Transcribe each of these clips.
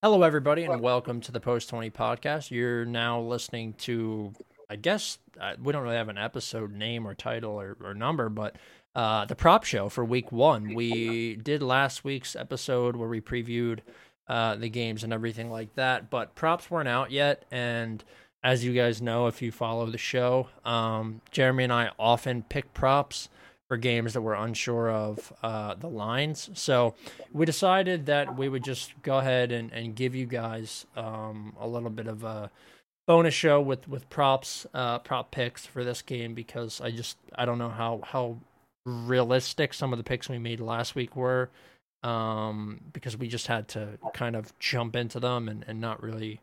Hello, everybody, and welcome to the Post 20 podcast. You're now listening to, I guess, uh, we don't really have an episode name or title or, or number, but uh, the prop show for week one. We did last week's episode where we previewed uh, the games and everything like that, but props weren't out yet. And as you guys know, if you follow the show, um, Jeremy and I often pick props for games that we're unsure of uh, the lines. So we decided that we would just go ahead and, and give you guys um, a little bit of a bonus show with with props, uh, prop picks for this game because I just I don't know how how realistic some of the picks we made last week were um, because we just had to kind of jump into them and, and not really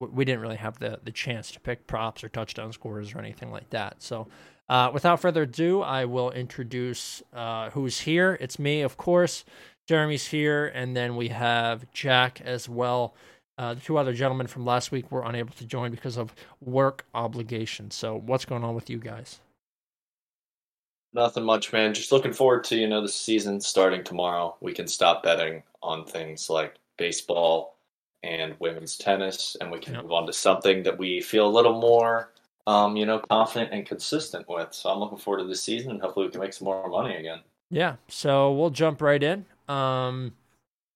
we didn't really have the the chance to pick props or touchdown scores or anything like that. So uh, without further ado, I will introduce uh, who's here. It's me, of course. Jeremy's here, and then we have Jack as well. Uh, the two other gentlemen from last week were unable to join because of work obligations. So, what's going on with you guys? Nothing much, man. Just looking forward to you know the season starting tomorrow. We can stop betting on things like baseball and women's tennis, and we can yep. move on to something that we feel a little more um, you know, confident and consistent with. So I'm looking forward to this season and hopefully we can make some more money again. Yeah. So we'll jump right in. Um,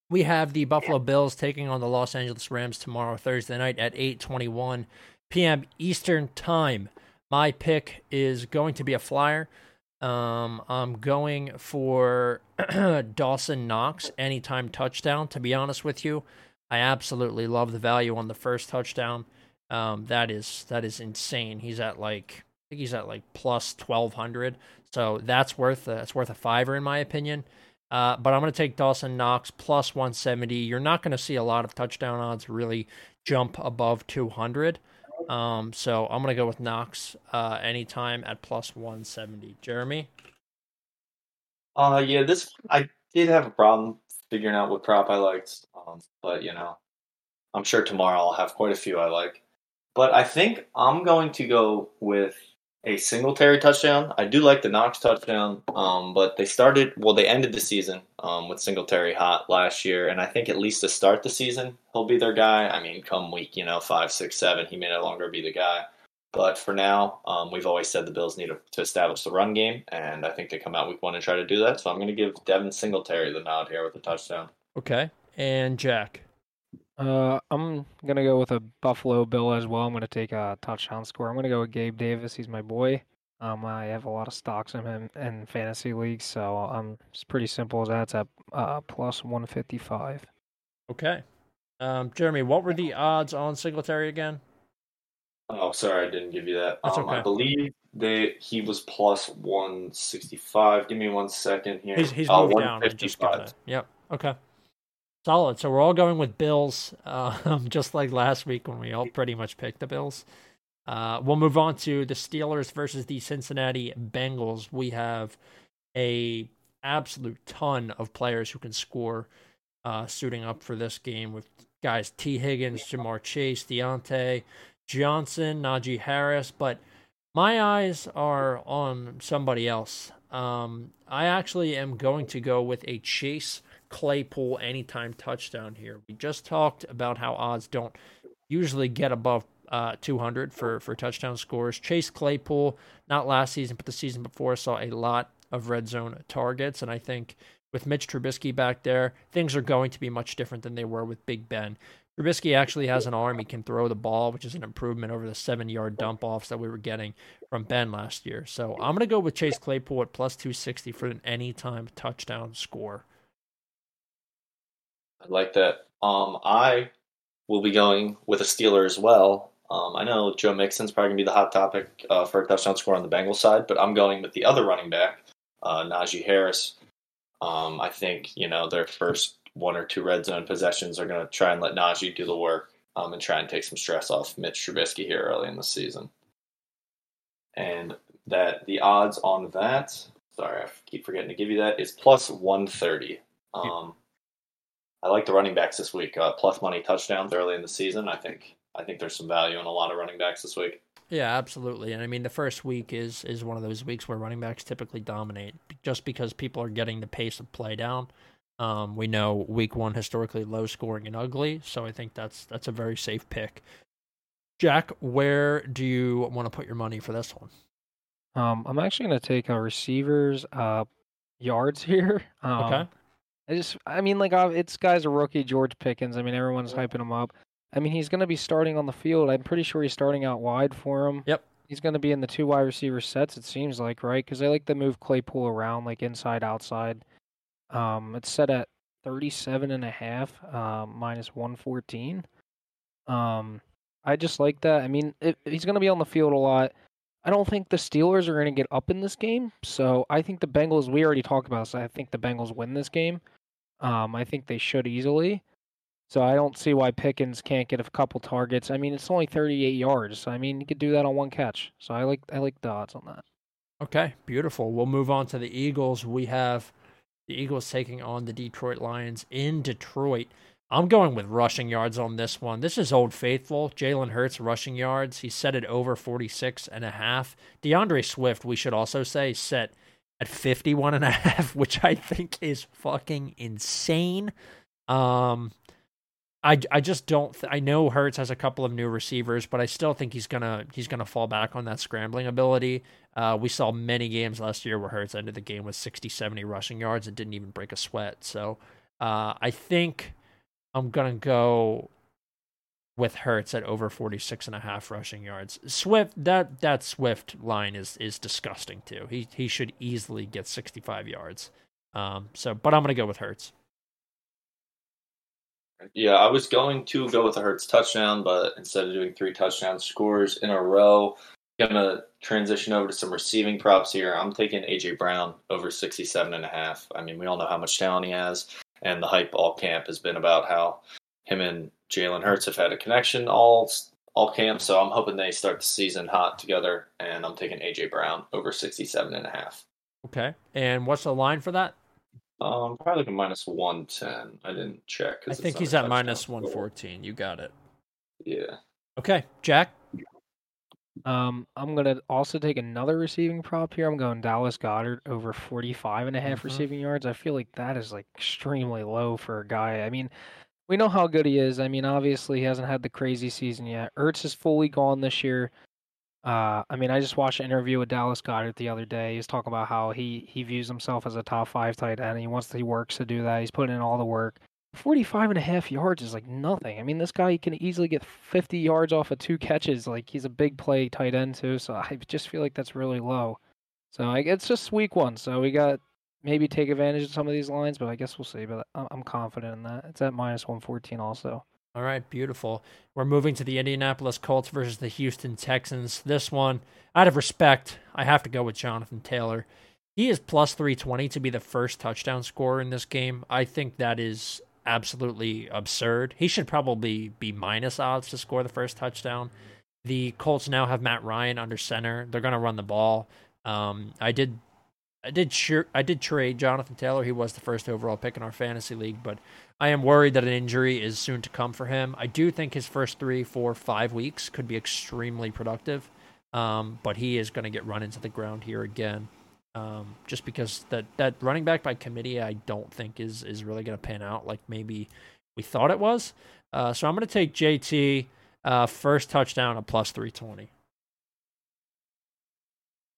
we have the Buffalo Bills taking on the Los Angeles Rams tomorrow, Thursday night at 8:21 p.m. Eastern Time. My pick is going to be a flyer. Um, I'm going for Dawson Knox anytime touchdown. To be honest with you, I absolutely love the value on the first touchdown. Um, that is that is insane. He's at like I think he's at like plus twelve hundred. So that's worth a, it's worth a fiver in my opinion. Uh, but I'm going to take Dawson Knox plus 170. You're not going to see a lot of touchdown odds really jump above 200. Um, so I'm going to go with Knox uh, anytime at plus 170. Jeremy? Uh, yeah, this I did have a problem figuring out what prop I liked, um, but you know, I'm sure tomorrow I'll have quite a few I like. But I think I'm going to go with a Singletary touchdown. I do like the Knox touchdown, um, but they started well. They ended the season um, with Singletary hot last year, and I think at least to start the season, he'll be their guy. I mean, come week you know five, six, seven, he may no longer be the guy. But for now, um, we've always said the Bills need to establish the run game, and I think they come out week one and try to do that. So I'm going to give Devin Singletary the nod here with the touchdown. Okay, and Jack. Uh, I'm gonna go with a Buffalo Bill as well. I'm gonna take a touchdown score. I'm gonna go with Gabe Davis. He's my boy. Um, I have a lot of stocks in him in fantasy leagues, so um, it's pretty simple as that. It's at uh, plus 155. Okay. Um, Jeremy, what were the odds on Singletary again? Oh, sorry, I didn't give you that. That's um, okay. I believe they he was plus 165. Give me one second here. He's, he's uh, moved down. Just gotta, yep. Okay. Solid. So we're all going with Bills, um, just like last week when we all pretty much picked the Bills. Uh, we'll move on to the Steelers versus the Cincinnati Bengals. We have a absolute ton of players who can score, uh, suiting up for this game with guys Tee Higgins, Ja'Marr Chase, Diontae Johnson, Najee Harris. But my eyes are on somebody else. Um, I actually am going to go with a Chase Claypool anytime touchdown here. We just talked about how odds don't usually get above uh, 200 for, for touchdown scores. Chase Claypool, not last season, but the season before, saw a lot of red zone targets. And I think with Mitch Trubisky back there, things are going to be much different than they were with Big Ben. Trubisky actually has an arm. He can throw the ball, which is an improvement over the seven yard dump offs that we were getting from Ben last year. So I'm going to go with Chase Claypool at plus 260 for an anytime touchdown score. I like that. Um, I will be going with a Steeler as well. Um, I know Joe Mixon's probably gonna be the hot topic uh, for a touchdown score on the Bengals side, but I'm going with the other running back, uh, Najee Harris. Um, I think you know their first one or two red zone possessions are going to try and let Najee do the work um, and try and take some stress off Mitch Trubisky here early in the season. And that the odds on that, sorry, I keep forgetting to give you that, is plus 130. Um, I like the running backs this week. Uh, plus money touchdowns early in the season. I think I think there's some value in a lot of running backs this week. Yeah, absolutely. And I mean, the first week is is one of those weeks where running backs typically dominate, just because people are getting the pace of play down. Um, we know week one historically low scoring and ugly, so I think that's that's a very safe pick. Jack, where do you want to put your money for this one? Um, I'm actually going to take a receivers uh yards here. Um, Okay. I just, I mean, like, uh, it's guy's a rookie, George Pickens. I mean, everyone's hyping him up. I mean, he's going to be starting on the field. I'm pretty sure he's starting out wide for him. Yep. He's going to be in the two wide receiver sets. It seems like right because they like to move Claypool around, like inside, outside. Um, it's set at 37 and a half, um, minus 114. Um, I just like that. I mean, if he's going to be on the field a lot. I don't think the Steelers are going to get up in this game. So I think the Bengals, we already talked about this. I think the Bengals win this game. Um, I think they should easily. So I don't see why Pickens can't get a couple targets. I mean, it's only 38 yards. I mean, you could do that on one catch. So I like I like the odds on that. Okay, beautiful. We'll move on to the Eagles. We have the Eagles taking on the Detroit Lions in Detroit. I'm going with rushing yards on this one. This is Old Faithful. Jalen Hurts rushing yards. He set it over 46 and a half. DeAndre Swift, we should also say, set at 51 and a half, which I think is fucking insane. Um, I, I just don't. Th- I know Hurts has a couple of new receivers, but I still think he's gonna he's gonna fall back on that scrambling ability. Uh, we saw many games last year where Hurts ended the game with 60, 70 rushing yards and didn't even break a sweat. So uh, I think I'm to go with Hurts at over 46 and a half rushing yards. Swift, that, that Swift line is, is disgusting too. He, he should easily get 65 yards. Um, so, but I'm going to go with Hurts. Yeah, I was going to go with a Hurts touchdown, but instead of doing three touchdown scores in a row, I'm gonna transition over to some receiving props here. I'm taking AJ Brown over 67 and a half. I mean, we all know how much talent he has, and the hype all camp has been about how him and Jalen Hurts have had a connection all all camp. So I'm hoping they start the season hot together, and I'm taking AJ Brown over 67 and a half. Okay. And what's the line for that? Um, probably like a minus 110. I didn't check. I think he's at minus 114. You got it. Yeah. Okay, Jack. Um, I'm gonna also take another receiving prop here. I'm going Dallas Goedert over 45 and a half Mhm. receiving yards. I feel like that is like extremely low for a guy. I mean, we know how good he is. I mean, obviously he hasn't had the crazy season yet. Ertz is fully gone this year. Uh, I mean, I just watched an interview with Dallas Goedert the other day. He was talking about how he he views himself as a top five tight end. He wants he works to do that. He's putting in all the work. 45 and a half yards is like nothing. I mean, this guy can easily get 50 yards off of two catches. Like he's a big play tight end too. So I just feel like that's really low. So like, it's just week one. So we got maybe take advantage of some of these lines, but I guess we'll see. But I'm confident in that. It's at minus 114 also. All right, beautiful. We're moving to the Indianapolis Colts versus the Houston Texans. This one, out of respect, I have to go with Jonathan Taylor. He is plus 320 to be the first touchdown scorer in this game. I think that is absolutely absurd. He should probably be minus odds to score the first touchdown. The Colts now have Matt Ryan under center. They're going to run the ball. Um, I did I did sure I did trade Jonathan Taylor. He was the first overall pick in our fantasy league, but I am worried that an injury is soon to come for him. I do think his first three, four, five weeks could be extremely productive, um, but he is going to get run into the ground here again, um, just because that that running back by committee I don't think is is really going to pan out like maybe we thought it was. Uh, so I'm going to take JT uh, first touchdown at plus three twenty.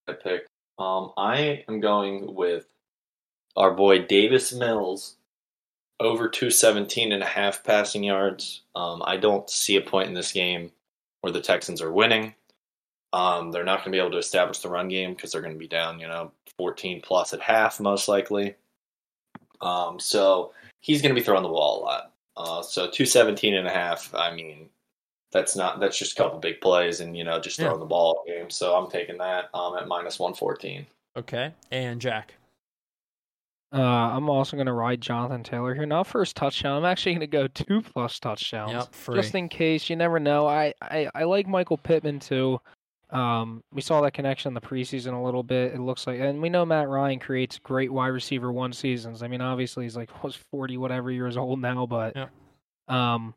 I picked. Um, I am going with our boy Davis Mills over 217 and a half passing yards. Um, I don't see a point in this game where the Texans are winning. Um, they're not going to be able to establish the run game because they're going to be down, you know, 14 plus at half most likely. Um, so he's going to be throwing the ball a lot. Uh, so 217 and a half, I mean, that's not that's just a couple big plays and you know just throwing Yeah. the ball all game. So I'm taking that um, at minus 114. Okay, and Jack. Uh, I'm also going to ride Jonathan Taylor here. Not first touchdown. I'm actually going to go two plus touchdowns. Yep, free. Just in case. You never know. I, I, I like Michael Pittman too. Um, we saw that connection in the preseason a little bit. It looks like, and we know Matt Ryan creates great wide receiver one seasons. I mean, obviously he's like was 40 whatever years old now, but Yep. um,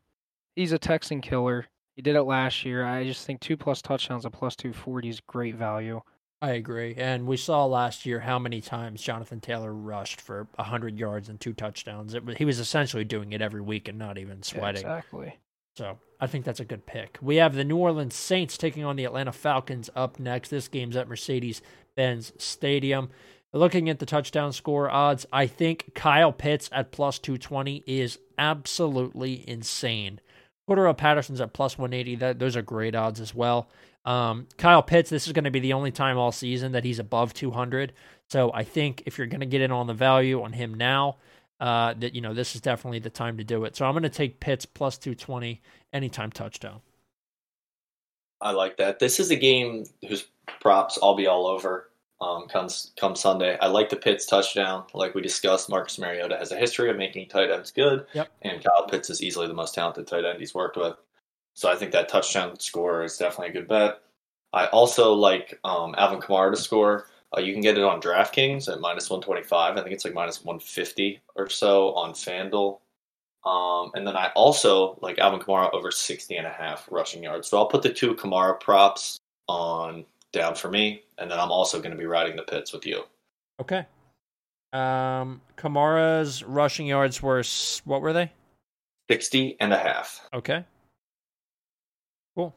he's a Texan killer. He did it last year. I just think two plus touchdowns at plus 240 is great value. I agree. And we saw last year how many times Jonathan Taylor rushed for 100 yards and two touchdowns. It, he was essentially doing it every week and not even sweating. Yeah, exactly. So I think that's a good pick. We have the New Orleans Saints taking on the Atlanta Falcons up next. This game's at Mercedes Benz Stadium. Looking at the touchdown score odds, I think Kyle Pitts at plus 220 is absolutely insane. Cordarrelle Patterson's at plus 180. That, those are great odds as well. Um, Kyle Pitts, this is going to be the only time all season that he's above 200. So I think if you're going to get in on the value on him now, uh, that you know this is definitely the time to do it. So I'm going to take Pitts plus 220 anytime touchdown. I like that. This is a game whose props I'll be all over um, comes come Sunday. I like the Pitts touchdown. Like we discussed, Marcus Mariota has a history of making tight ends good, yep. and Kyle Pitts is easily the most talented tight end he's worked with. So I think that touchdown score is definitely a good bet. I also like um, Alvin Kamara to score. Uh, you can get it on DraftKings at minus 125. I think it's like minus 150 or so on FanDuel. Um, and then I also like Alvin Kamara over 60 and a half rushing yards. So I'll put the two Kamara props on down for me, and then I'm also going to be riding the pits with you. Okay. Um, Kamara's rushing yards were what were they? 60 and a half. Okay. Cool.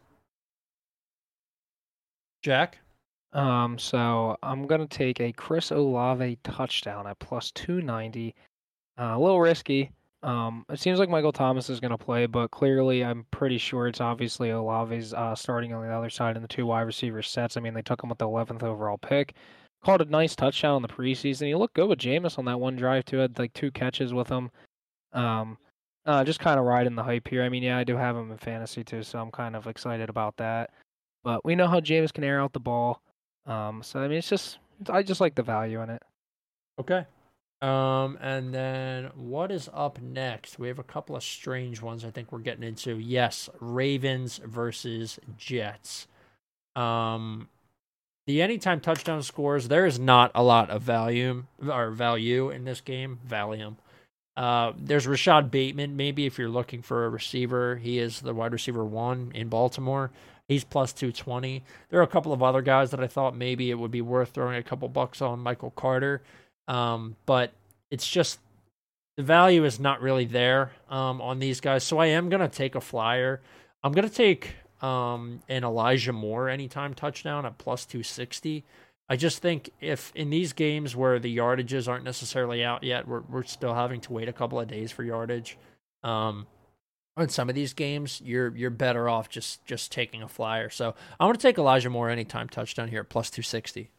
Jack? Um, so I'm gonna take a Chris Olave touchdown at plus two ninety. Uh, a little risky. Um, it seems like Michael Thomas is gonna play, but clearly I'm pretty sure it's obviously Olave's uh, starting on the other side in the two wide receiver sets. I mean, they took him with the 11th overall pick. Called a nice touchdown in the preseason. He looked good with Jameis on that one drive too. Had like two catches with him. Um, uh, just kind of riding the hype here. I mean, yeah, I do have him in fantasy too, so I'm kind of excited about that. But we know how Jameis can air out the ball. Um, so I mean, it's just I just like the value in it. Okay. Um, and then what is up next? We have a couple of strange ones. I think we're getting into. Yes, Ravens versus Jets. Um, the anytime touchdown scores. There is not a lot of value or value in this game. Valium. Uh, there's Rashod Bateman. Maybe if you're looking for a receiver, he is the wide receiver one in Baltimore. He's plus 220. There are a couple of other guys that I thought maybe it would be worth throwing a couple bucks on Michael Carter. Um, but it's just the value is not really there um, on these guys. So I am going to take a flyer. I'm going to take um, an Elijah Moore anytime touchdown at plus 260. I just think if in these games where the yardages aren't necessarily out yet, we're, we're still having to wait a couple of days for yardage. Um, on some of these games, you're you're better off just just taking a flyer. So I'm going to take Elijah Moore anytime touchdown here at plus 260.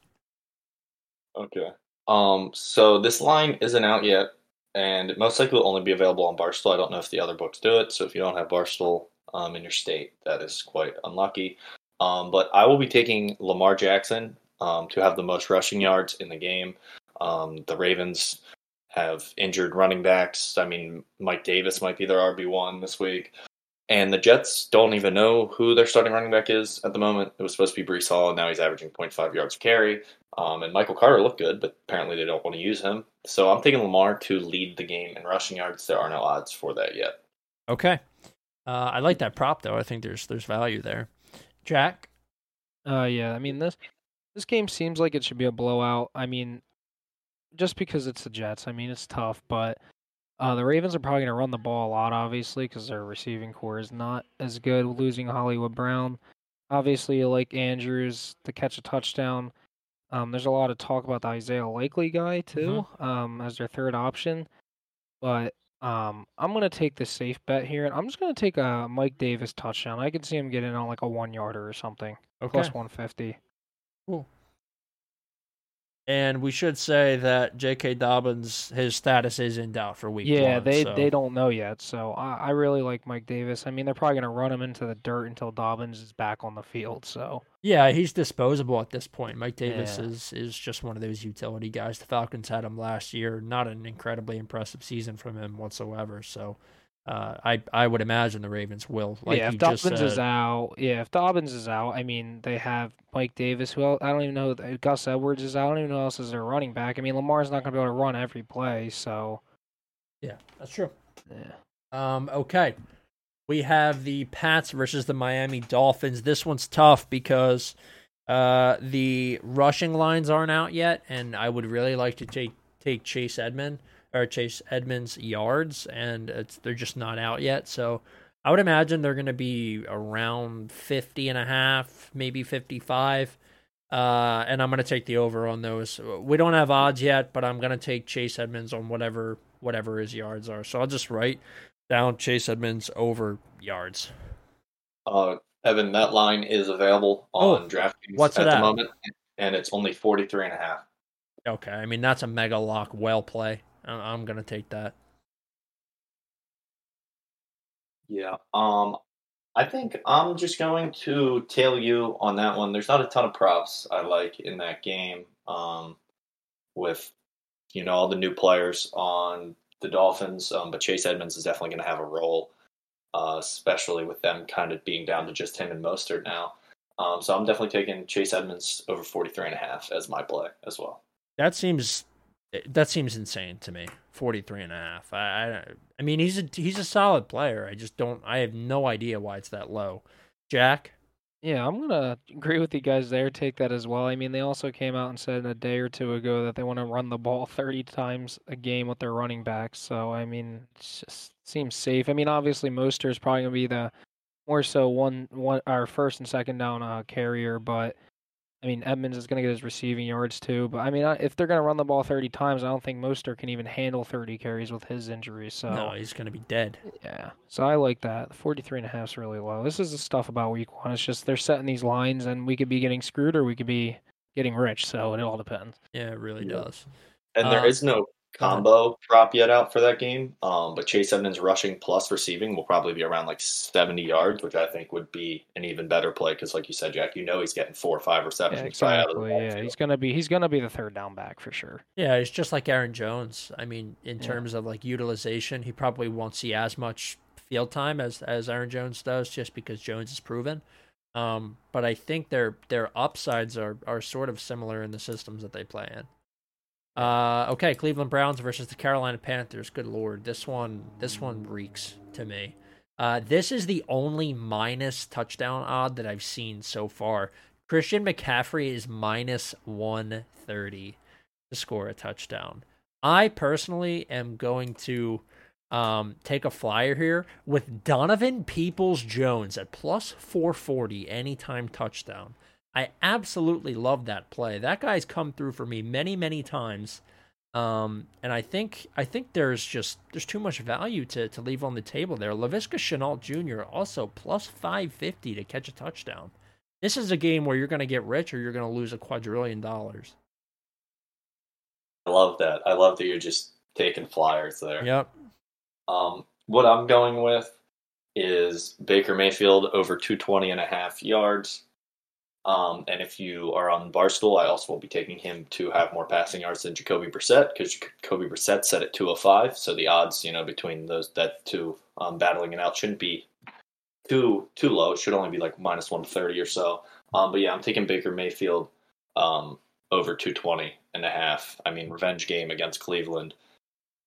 Okay. Um. So this line isn't out yet, and it most likely will only be available on Barstool. I don't know if the other books do it. So if you don't have Barstool um, in your state, that is quite unlucky. Um, but I will be taking Lamar Jackson um, to have the most rushing yards in the game. Um, the Ravens have injured running backs. I mean, Mike Davis might be their RB1 this week. And the Jets don't even know who their starting running back is at the moment. It was supposed to be Breece Hall, and now he's averaging 0.5 yards per carry. Um, and Michael Carter looked good, but apparently they don't want to use him. So I'm taking Lamar to lead the game in rushing yards. There are no odds for that yet. Okay. Uh, I like that prop though. I think there's there's value there. Jack. Uh, yeah. I mean this this game seems like it should be a blowout. I mean, just because it's the Jets. I mean, it's tough, but uh, the Ravens are probably going to run the ball a lot, obviously, because their receiving corps is not as good. Losing Hollywood Brown, obviously, you like Andrews to catch a touchdown. Um, there's a lot of talk about the Isaiah Likely guy too, mm-hmm. um, as their third option, but um, I'm gonna take the safe bet here, and I'm just gonna take a Mike Davis touchdown. I could see him getting on like a one yarder or something, okay. plus 150. Cool. And we should say that J.K. Dobbins, his status is in doubt for week yeah, one, they so. they don't know yet. So I, I really like Mike Davis. I mean, they're probably going to run him into the dirt until Dobbins is back on the field. So yeah, he's disposable at this point. Mike Davis Yeah. is is just one of those utility guys. The Falcons had him last year. Not an incredibly impressive season from him whatsoever. So uh, I I would imagine the Ravens will. Like yeah, if Dobbins is out, yeah, if Dobbins is out, I mean, they have Mike Davis. Who else, I don't even know. Gus Edwards is out. I don't even know who else is their running back. I mean, Lamar's not going to be able to run every play. So yeah, that's true. yeah. Um, okay. We have the Pats versus the Miami Dolphins. This one's tough because Uh, the rushing lines aren't out yet, and I would really like to take take Chase Edmond or Chase Edmonds yards, and it's they're just not out yet. So I would imagine they're going to be around 50 and a half, maybe 55. Uh, and I'm going to take the over on those. We don't have odds yet, but I'm going to take Chase Edmonds on whatever whatever his yards are. So I'll just write down Chase Edmonds over yards. Uh, Evan, that line is available on Oh, DraftKings what's at it the moment, and it's only 43 and a half. Okay, I mean that's a mega lock, well play. I'm going to take that. Yeah. Um, I think I'm just going to tail you on that one. There's not a ton of props I like in that game. Um, with you know all the new players on the Dolphins, um, but Chase Edmonds is definitely going to have a role, uh, especially with them kind of being down to just him and Mostert now. Um, so I'm definitely taking Chase Edmonds over 43 and a half as my play as well. That seems that seems insane to me. 43 and a half. I, I I mean he's a he's a solid player. I just don't I have no idea why it's that low. Jack? Yeah, I'm gonna agree with you guys there. Take that as well. I mean, they also came out and said a day or two ago that they want to run the ball 30 times a game with their running backs. So I mean, it just seems safe. I mean, obviously, Mostert is probably gonna be the more so one one our first and second down uh, carrier, but I mean, Edmonds is gonna get his receiving yards too. But I mean, if they're gonna run the ball 30 times, I don't think Mostert can even handle 30 carries with his injury. So No, he's going to be dead. yeah. So I like that. 43 and a half is really low. This is the stuff about week one. It's just they're setting these lines and we could be getting screwed or we could be getting rich. So it all depends. Yeah, it really Yeah. does. And Uh, there is no go ahead. Combo prop yet out for that game. Um, but Chase Edmonds rushing plus receiving will probably be around like 70 yards, which I think would be an even better play because, like you said, Jack, you know he's getting four or five receptions Yeah, right out of the exactly. Yeah, backfield. he's gonna be he's gonna be the third down back for sure. Yeah, it's just like Aaron Jones. I mean, in Yeah. terms of like utilization, he probably won't see as much field time as as Aaron Jones does, just because Jones is proven. Um, but I think their their upsides are are sort of similar in the systems that they play in. Uh, okay, Cleveland Browns versus the Carolina Panthers. Good lord, this one this one reeks to me. Uh, this is the only minus touchdown odd that I've seen so far. Christian McCaffrey is minus one thirty to score a touchdown. I personally am going to um, take a flyer here with Donovan Peoples Jones at plus 440 anytime touchdown. I absolutely love that play. That guy's come through for me many, many times. Um, and I think I think there's just there's too much value to, to leave on the table there. Laviska Shenault Jr. also plus 550 to catch a touchdown. This is a game where you're going to get rich or you're going to lose a quadrillion dollars. I love that. I love that you're just taking flyers there. Yep. Um, what I'm going with is Baker Mayfield over 220 and a half yards. Um, and if you are on Barstool, I also will be taking him to have more passing yards than Jacoby Brissett because Jacoby Brissett set at 205. So the odds, you know, between those that two um, battling it out shouldn't be too too low. It should only be like minus 130 or so. Um, but yeah, I'm taking Baker Mayfield um, over 220 and a half. I mean, revenge game against Cleveland.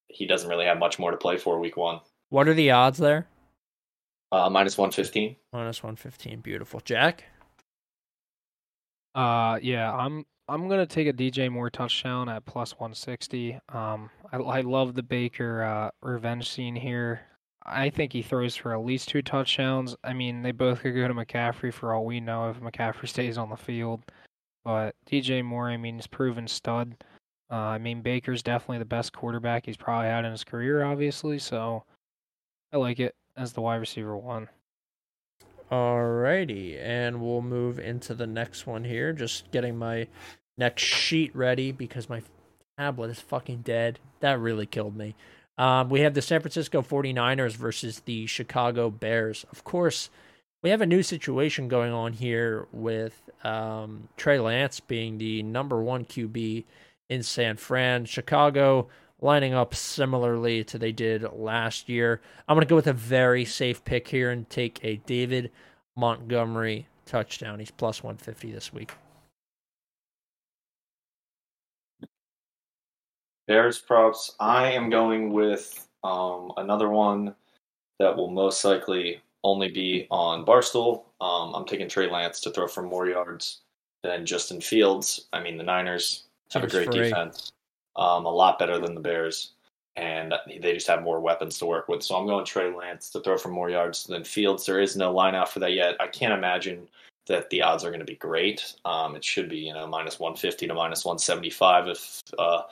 He doesn't really have much more to play for week one. What are the odds there? Uh, minus 115. Minus 115. Beautiful. Jack? Uh, yeah, I'm I'm gonna take a DJ Moore touchdown at plus 160. Um, I I love the Baker uh, revenge scene here. I think he throws for at least two touchdowns. I mean, they both could go to McCaffrey for all we know if McCaffrey stays on the field. But DJ Moore, I mean, he's proven stud. Uh, I mean, Baker's definitely the best quarterback he's probably had in his career, obviously. So I like it as the wide receiver one. Alrighty, and we'll move into the next one here. Just getting my next sheet ready because my tablet is fucking dead. That really killed me. Um, we have the San Francisco 49ers versus the Chicago Bears. Of course, we have a new situation going on here with um, Trey Lance being the number one QB in San Fran. Chicago lining up similarly to they did last year. I'm going to go with a very safe pick here and take a David Montgomery touchdown. He's plus 150 this week. Bears props. I am going with um, another one that will most likely only be on Barstool. Um, I'm taking Trey Lance to throw for more yards then Justin Fields. I mean, the Niners have a great free. defense, um, a lot better than the Bears, and they just have more weapons to work with. So I'm going Trey Lance to throw for more yards than Fields. There is no line out for that yet. I can't imagine that the odds are going to be great. Um, it should be, you know, minus 150 to minus 175 if uh,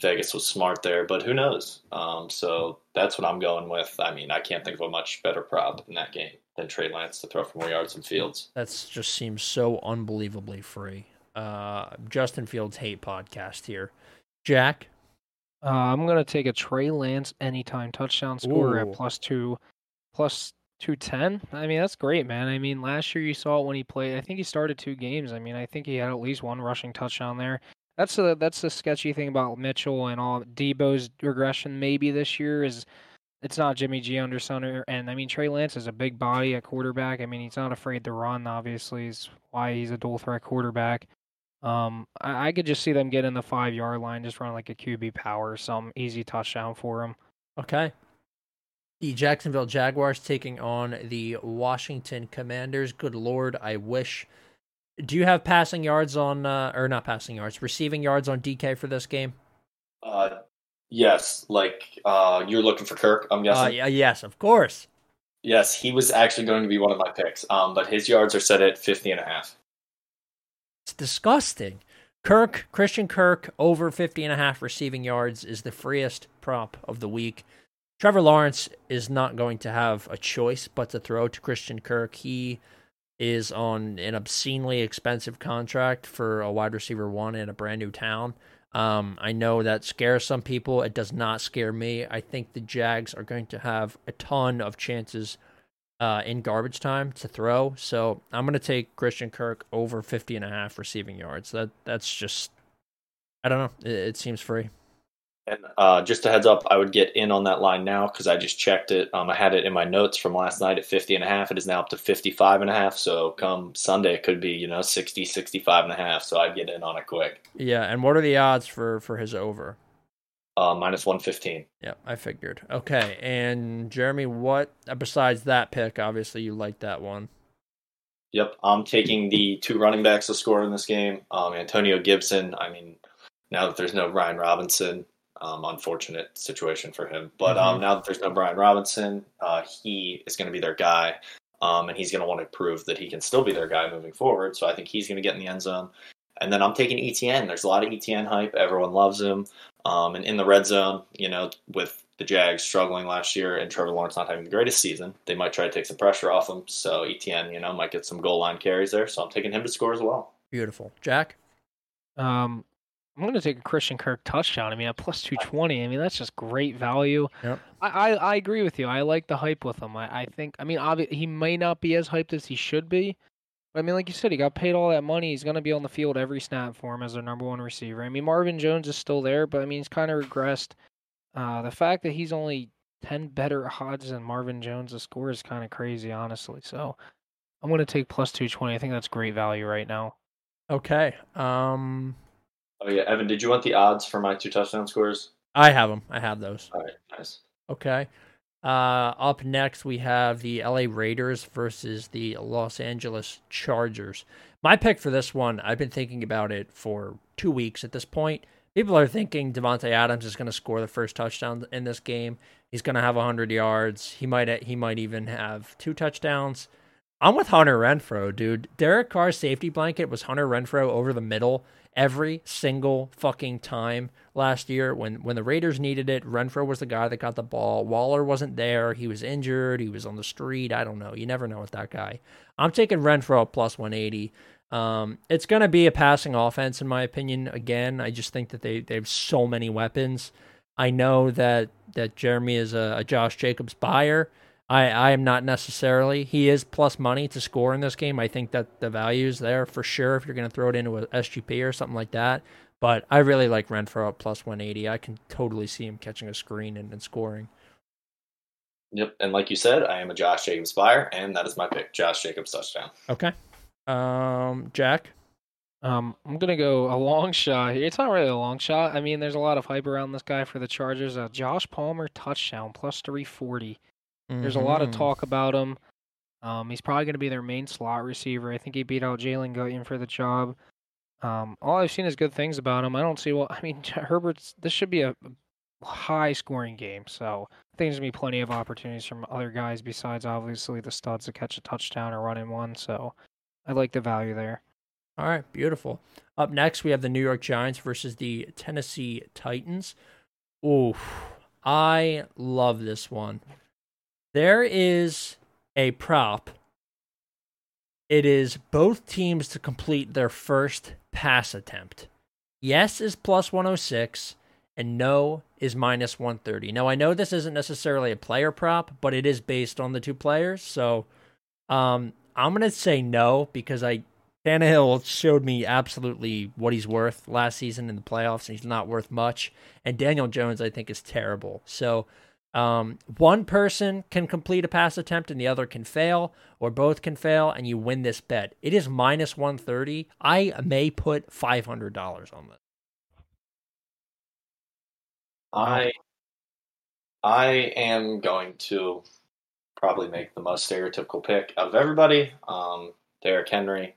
Vegas was smart there, but who knows? Um, so that's what I'm going with. I mean, I can't think of a much better prop in that game than Trey Lance to throw for more yards than Fields. That just seems so unbelievably free. Uh, Justin Fields hate podcast here. Jack, Uh, I'm gonna take a Trey Lance anytime touchdown score Ooh. at plus two, plus two ten. I mean that's great, man. I mean last year you saw it when he played. I think he started two games. I mean I think he had at least one rushing touchdown there. That's the that's the sketchy thing about Mitchell and all Debo's regression. Maybe this year is it's not Jimmy G under center, and I mean Trey Lance is a big body at quarterback. I mean he's not afraid to run. Obviously, is why he's a dual threat quarterback. Um, I, I could just see them getting the five yard line, just run like a QB power, some easy touchdown for them. okay. The Jacksonville Jaguars taking on the Washington Commanders. Good lord, I wish. Do you have passing yards on, uh, or not passing yards, receiving yards on DK for this game? Uh, yes, like uh, you're looking for Kirk, I'm guessing. Uh, yeah, yes, of course. Yes, he was actually going to be one of my picks, um, but his yards are set at 50 and a half. It's disgusting. Kirk, Christian Kirk, over 50 and a half receiving yards is the freest prop of the week. Trevor Lawrence is not going to have a choice but to throw to Christian Kirk. He is on an obscenely expensive contract for a wide receiver one in a brand new town. Um, I know that scares some people. It does not scare me. I think the Jags are going to have a ton of chances uh, in garbage time to throw. So I'm going to take Christian Kirk over 50 and a half receiving yards. That that's just I don't know. It, it seems free. And uh, just a heads up, I would get in on that line now because I just checked it. Um, I had it in my notes from last night at 50 and a half. It is now up to 55 and a half. So come Sunday, it could be, you know, 60, 65 and a half. So I'd get in on it quick. Yeah, and what are the odds for for his over? Uh, minus 115. Yeah, I figured. Okay, and Jeremy, what uh, besides that pick? Obviously, you like that one. Yep, I'm taking the two running backs to score in this game. Um, Antonio Gibson. I mean, now that there's no Ryan Robinson, um, unfortunate situation for him. But um, now that there's no Brian Robinson, uh, he is going to be their guy, um, and he's going to want to prove that he can still be their guy moving forward. So I think he's going to get in the end zone. And then I'm taking ETN. There's a lot of ETN hype. Everyone loves him. Um, and in the red zone, you know, with the Jags struggling last year and Trevor Lawrence not having the greatest season, they might try to take some pressure off him. So ETN, you know, might get some goal line carries there. So I'm taking him to score as well. Beautiful, Jack. Um, I'm going to take a Christian Kirk touchdown. I mean, at plus 220, I mean, that's just great value. Yep. I, I, I agree with you. I like the hype with him. I, I think, I mean, obvi- he may not be as hyped as he should be. But I mean, like you said, he got paid all that money. He's going to be on the field every snap for him as their number one receiver. I mean, Marvin Jones is still there, but I mean, he's kind of regressed. Uh, the fact that he's only 10 better odds than Marvin Jones to score is kind of crazy, honestly. So I'm going to take plus 220. I think that's great value right now. Okay. Um, Oh, yeah. Evan, did you want the odds for my two touchdown scores? I have them. I have those. All right. Nice. Okay. Uh, up next, we have the LA Raiders versus the Los Angeles Chargers. My pick for this one, I've been thinking about it for two weeks at this point. People are thinking Davante Adams is going to score the first touchdown in this game. He's going to have 100 yards. He might he might even have two touchdowns. I'm with Hunter Renfrow, dude. Derek Carr's safety blanket was Hunter Renfrow over the middle every single fucking time last year when when the Raiders needed it. Renfrow was the guy that got the ball. Waller wasn't there. He was injured. He was on the street. I don't know. You never know with that guy. I'm taking Renfrow plus 180. Um, it's going to be a passing offense in my opinion. Again, I just think that they they have so many weapons. I know that that Jeremy is a, a Josh Jacobs buyer. I, I am not necessarily. He is plus money to score in this game. I think that the value is there for sure if you're going to throw it into a SGP or something like that. But I really like Renfrow at plus 180. I can totally see him catching a screen and, and scoring. Yep. And like you said, I am a Josh Jacobs buyer, and that is my pick Josh Jacobs touchdown. Okay. Um, Jack? Um, I'm gonna go a long shot here. It's not really a long shot. I mean, there's a lot of hype around this guy for the Chargers. Uh, Josh Palmer touchdown plus 340. There's a lot of Mhm. talk about him. Um, he's probably gonna be their main slot receiver. I think he beat out Jalen Guyton for the job. Um, all I've seen is good things about him. I don't see well. I mean, Herbert's. This should be a high scoring game, so I think there's gonna be plenty of opportunities from other guys besides obviously the studs to catch a touchdown or run in one. So I like the value there. All right, beautiful. Up next, we have the New York Giants versus the Tennessee Titans. Ooh, I love this one. There is a prop. It is both teams to complete their first pass attempt. Yes is plus 106, and no is minus 130. Now, I know this isn't necessarily a player prop, but it is based on the two players. So um, I'm going to say no because I Tannehill showed me absolutely what he's worth last season in the playoffs, and he's not worth much. And Daniel Jones, I think, is terrible. So um, one person can complete a pass attempt and the other can fail, or both can fail, and you win this bet. It is minus 130. I may put $500 on this. I I am going to probably make the most stereotypical pick out of everybody. Um, Derrick Henry,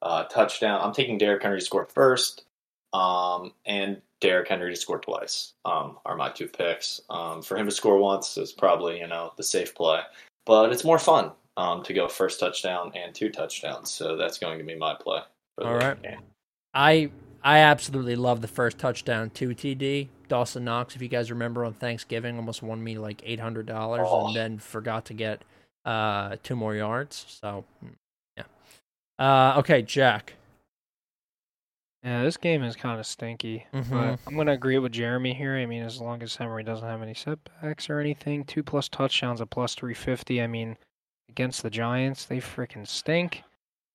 uh, touchdown. I'm taking Derrick Henry to score first, um, and Derrick Henry to score twice. Um, are my two picks. Um, for him to score once is probably you know the safe play, but it's more fun um, to go first touchdown and two touchdowns. So that's going to be my play. All right. Game. I I absolutely love the first touchdown two TD. Dawson Knox, if you guys remember on Thanksgiving, almost won me like eight hundred dollars, oh. and then forgot to get uh, two more yards. So, yeah. Uh, okay, Jack. Yeah, this game is kind of stinky, mm-hmm. but I'm gonna agree with Jeremy here. I mean, as long as Henry doesn't have any setbacks or anything, two plus touchdowns a plus three fifty. I mean, against the Giants, they freaking stink.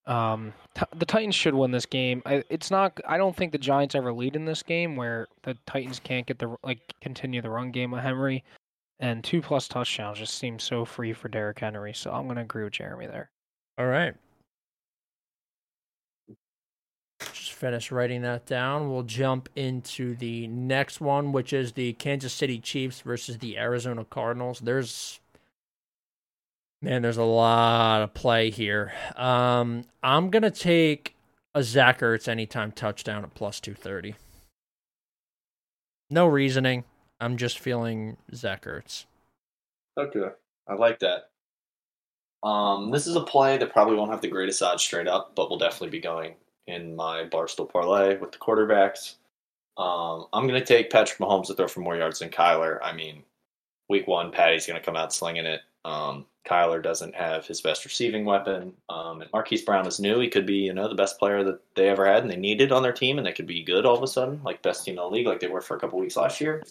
Um, t- the Titans should win this game. I, it's not. I don't think the Giants ever lead in this game where the Titans can't get the like continue the run game with Henry, and two plus touchdowns just seems so free for Derrick Henry. So I'm gonna agree with Jeremy there. All right. Just finish writing that down. We'll jump into the next one, which is the Kansas City Chiefs versus the Arizona Cardinals. There's Man, there's a lot of play here. Um, I'm gonna take a Zach Ertz anytime touchdown at plus two thirty. No reasoning. I'm just feeling Zach Ertz. Okay, I like that. Um, this is a play that probably won't have the greatest odds straight up, but will definitely be going in my Barstool parlay with the quarterbacks. Um, I'm going to take Patrick Mahomes to throw for more yards than Kyler. I mean, week one, Patty's going to come out slinging it. Um, Kyler doesn't have his best receiving weapon, um, and Marquise Brown is new. He could be, you know, the best player that they ever had, and they needed on their team, and they could be good all of a sudden, like best team in the league, like they were for a couple weeks last year.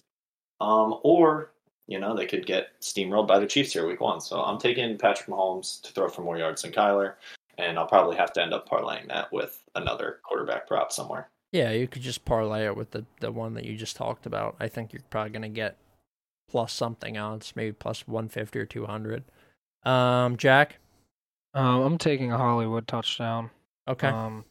Um, or you know, they could get steamrolled by the Chiefs here week one. So I'm taking Patrick Mahomes to throw for more yards than Kyler, and I'll probably have to end up parlaying that with another quarterback prop somewhere. Yeah, you could just parlay it with the, the one that you just talked about. I think you're probably going to get plus something else, maybe plus 150 or 200. Um, Jack? Um, I'm taking a Hollywood touchdown. Okay. Um,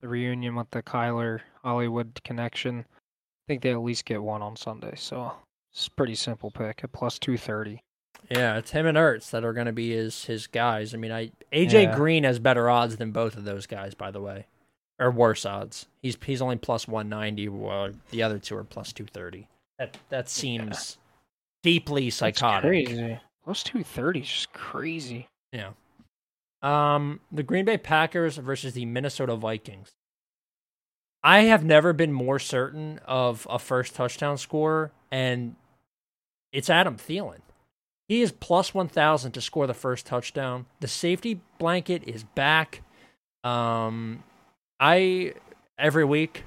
the reunion with the Kyler Hollywood connection. I think they at least get one on Sunday. So it's a pretty simple pick at plus 230. Yeah, it's him and Ertz that are going to be his his guys. I mean, I AJ yeah. Green has better odds than both of those guys, by the way, or worse odds. He's he's only plus one ninety, while the other two are plus two thirty. That that seems deeply psychotic. That's crazy. Plus two thirty is just crazy. Yeah. Um, the Green Bay Packers versus the Minnesota Vikings. I have never been more certain of a first touchdown scorer, and it's Adam Thielen. He is plus 1,000 to score the first touchdown. The safety blanket is back. Um, I, every week,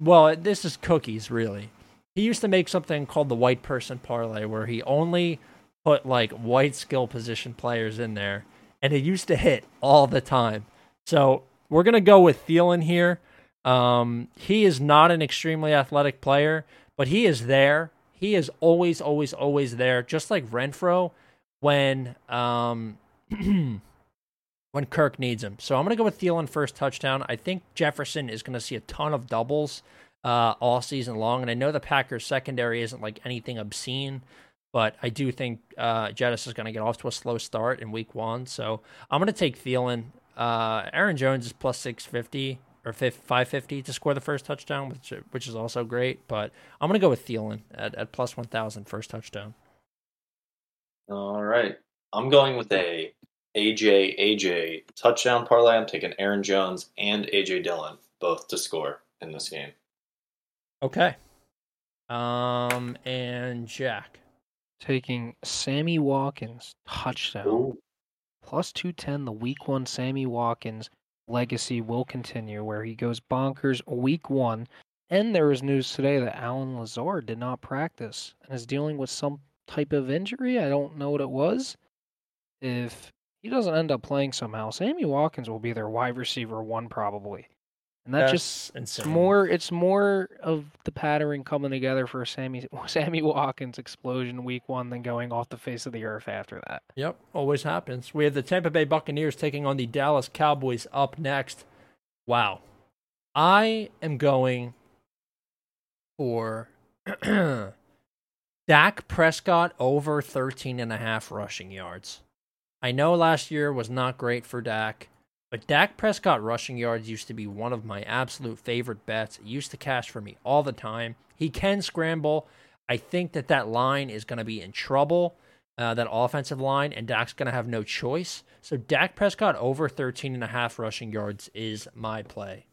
well, this is cookies, really he used to make something called the white person parlay where he only put like white skill position players in there and it used to hit all the time. So we're gonna go with Thielen here. Um, he is not an extremely athletic player, but he is there. He is always, always, always there, just like Renfrow when um when Kirk needs him. So I'm gonna go with Thielen first touchdown. I think Jefferson is gonna see a ton of doubles uh, all season long. And I know the Packers secondary isn't like anything obscene, but I do think uh, Jettis is to get off to a slow start in week one. So I'm to take Thielen Uh, Aaron Jones is plus six fifty or five fifty to score the first touchdown, which which is also great. But I'm gonna go with Thielen at, at plus one thousand first touchdown. All right, I'm going with a AJ AJ touchdown parlay. I'm taking Aaron Jones and AJ Dillon both to score in this game. Okay. Um and Jack taking Sammy Watkins touchdown Ooh. plus 210 the week 1 Sammy Watkins legacy will continue where he goes bonkers week 1 and there was news today that Allen Lazard did not practice and is dealing with some type of injury. I don't know what it was. If he doesn't end up playing somehow, Sammy Watkins will be their wide receiver one probably. And that That's just insane. it's more it's more of the pattern coming together for Sammy Sammy Watkins explosion week one than going off the face of the earth after that. Yep, always happens. We have the Tampa Bay Buccaneers taking on the Dallas Cowboys up next. Wow. I am going for Dak Prescott over 13 and a half rushing yards. I know last year was not great for Dak, but Dak Prescott rushing yards used to be one of my absolute favorite bets. It used to cash for me all the time. He can scramble. I think that that line is going to be in trouble, uh, that offensive line, and Dak's going to have no choice. So Dak Prescott over 13 and a half rushing yards is my play.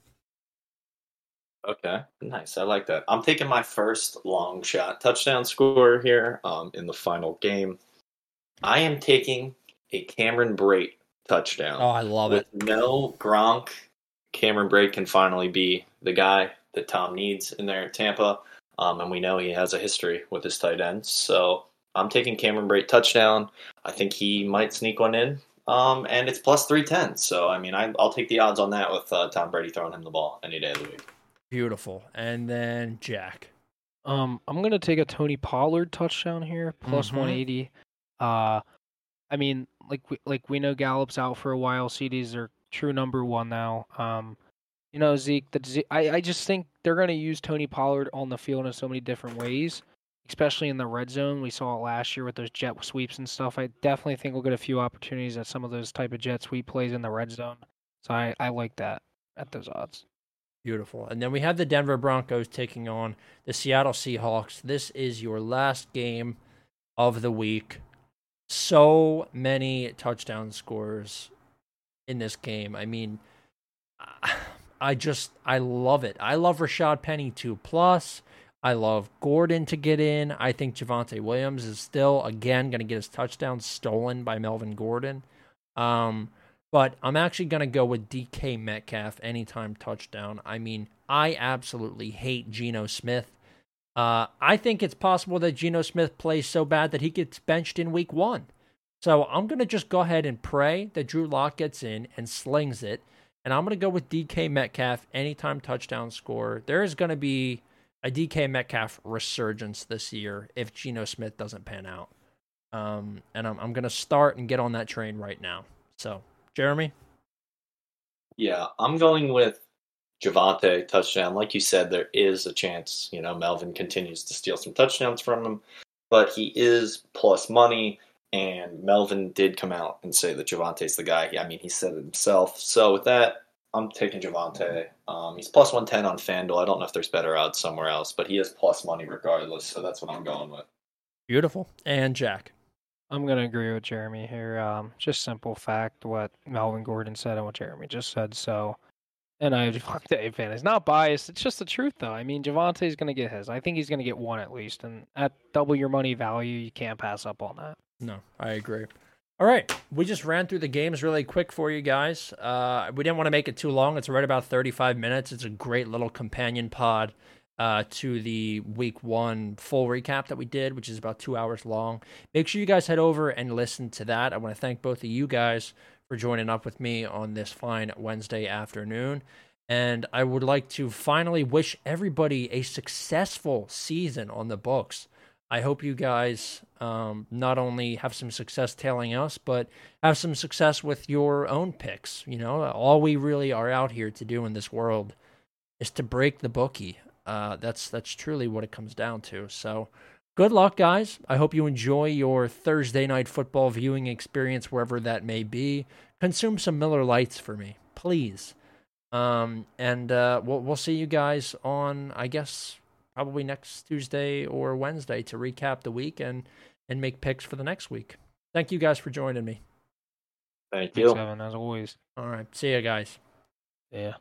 Okay, nice. I like that. I'm taking my first long shot touchdown score here um, in the final game. I am taking a Cameron Brate touchdown. Oh, I love With it. no Gronk, Cameron Brate can finally be the guy that Tom needs in there at Tampa. Um, and we know he has a history with his tight ends. So I'm taking Cameron Brate touchdown. I think he might sneak one in. Um, and it's plus 310. So, I mean, I, I'll take the odds on that with uh, Tom Brady throwing him the ball any day of the week. Beautiful. And then Jack. Um, I'm gonna take a Tony Pollard touchdown here, plus Mhm. 180. Uh, I mean, like we like we know Gallup's out for a while. CeeDee's are true number one now. Um, you know Zeke, the I I just think they're gonna use Tony Pollard on the field in so many different ways, especially in the red zone. We saw it last year with those jet sweeps and stuff. I definitely think we'll get a few opportunities at some of those type of jet sweep plays in the red zone. So I I like that at those odds. Beautiful. And then we have the Denver Broncos taking on the Seattle Seahawks. This is your last game of the week. So many touchdown scores in this game. I mean, I just I love it. I love Rashaad Penny two plus. I love Gordon to get in. I think Javonte Williams is still again going to get his touchdown stolen by Melvin Gordon. Um, but I'm actually going to go with DK Metcalf anytime touchdown. I mean, I absolutely hate Geno Smith. Uh, I think it's possible that Geno Smith plays so bad that he gets benched in week one. So I'm going to just go ahead and pray that Drew Lock gets in and slings it. And I'm going to go with DK Metcalf anytime touchdown score. There is going to be a DK Metcalf resurgence this year if Geno Smith doesn't pan out. Um, and I'm, I'm going to start and get on that train right now. So, Jeremy? Yeah, I'm going with Javonte touchdown. Like you said, there is a chance, you know, Melvin continues to steal some touchdowns from him, but he is plus money. And Melvin did come out and say that Javonte's the guy. I mean, he said it himself. So with that, I'm taking Javonte. Um, he's plus 110 on FanDuel. I don't know if there's better odds somewhere else, but he is plus money regardless. So that's what I'm going with. Beautiful. And Jack? I'm gonna agree with Jeremy here. Um, just simple fact what Melvin Gordon said and what Jeremy just said. So, and I have Javonte fan is not biased. It's just the truth, though. I mean, Javonte's gonna get his. I think he's gonna get one at least, and at double your money value, you can't pass up on that. No, I agree. All right, we just ran through the games really quick for you guys. Uh, we didn't want to make it too long. It's right about 35 minutes. It's a great little companion pod uh, to the week one full recap that we did, which is about two hours long. Make sure you guys head over and listen to that. I want to thank both of you guys for joining up with me on this fine Wednesday afternoon. And I would like to finally wish everybody a successful season on the books. I hope you guys um, not only have some success tailing us, but have some success with your own picks. You know, all we really are out here to do in this world is to break the bookie. Uh, that's that's truly what it comes down to. So good luck, guys. I hope you enjoy your Thursday night football viewing experience wherever that may be. Consume some Miller Lites for me, please. Um, and uh, we'll we'll see you guys on, I guess, probably next Tuesday or Wednesday to recap the week and and make picks for the next week. Thank you guys for joining me. Thank Thanks, you. Evan, as always. All right, see you guys. Yeah.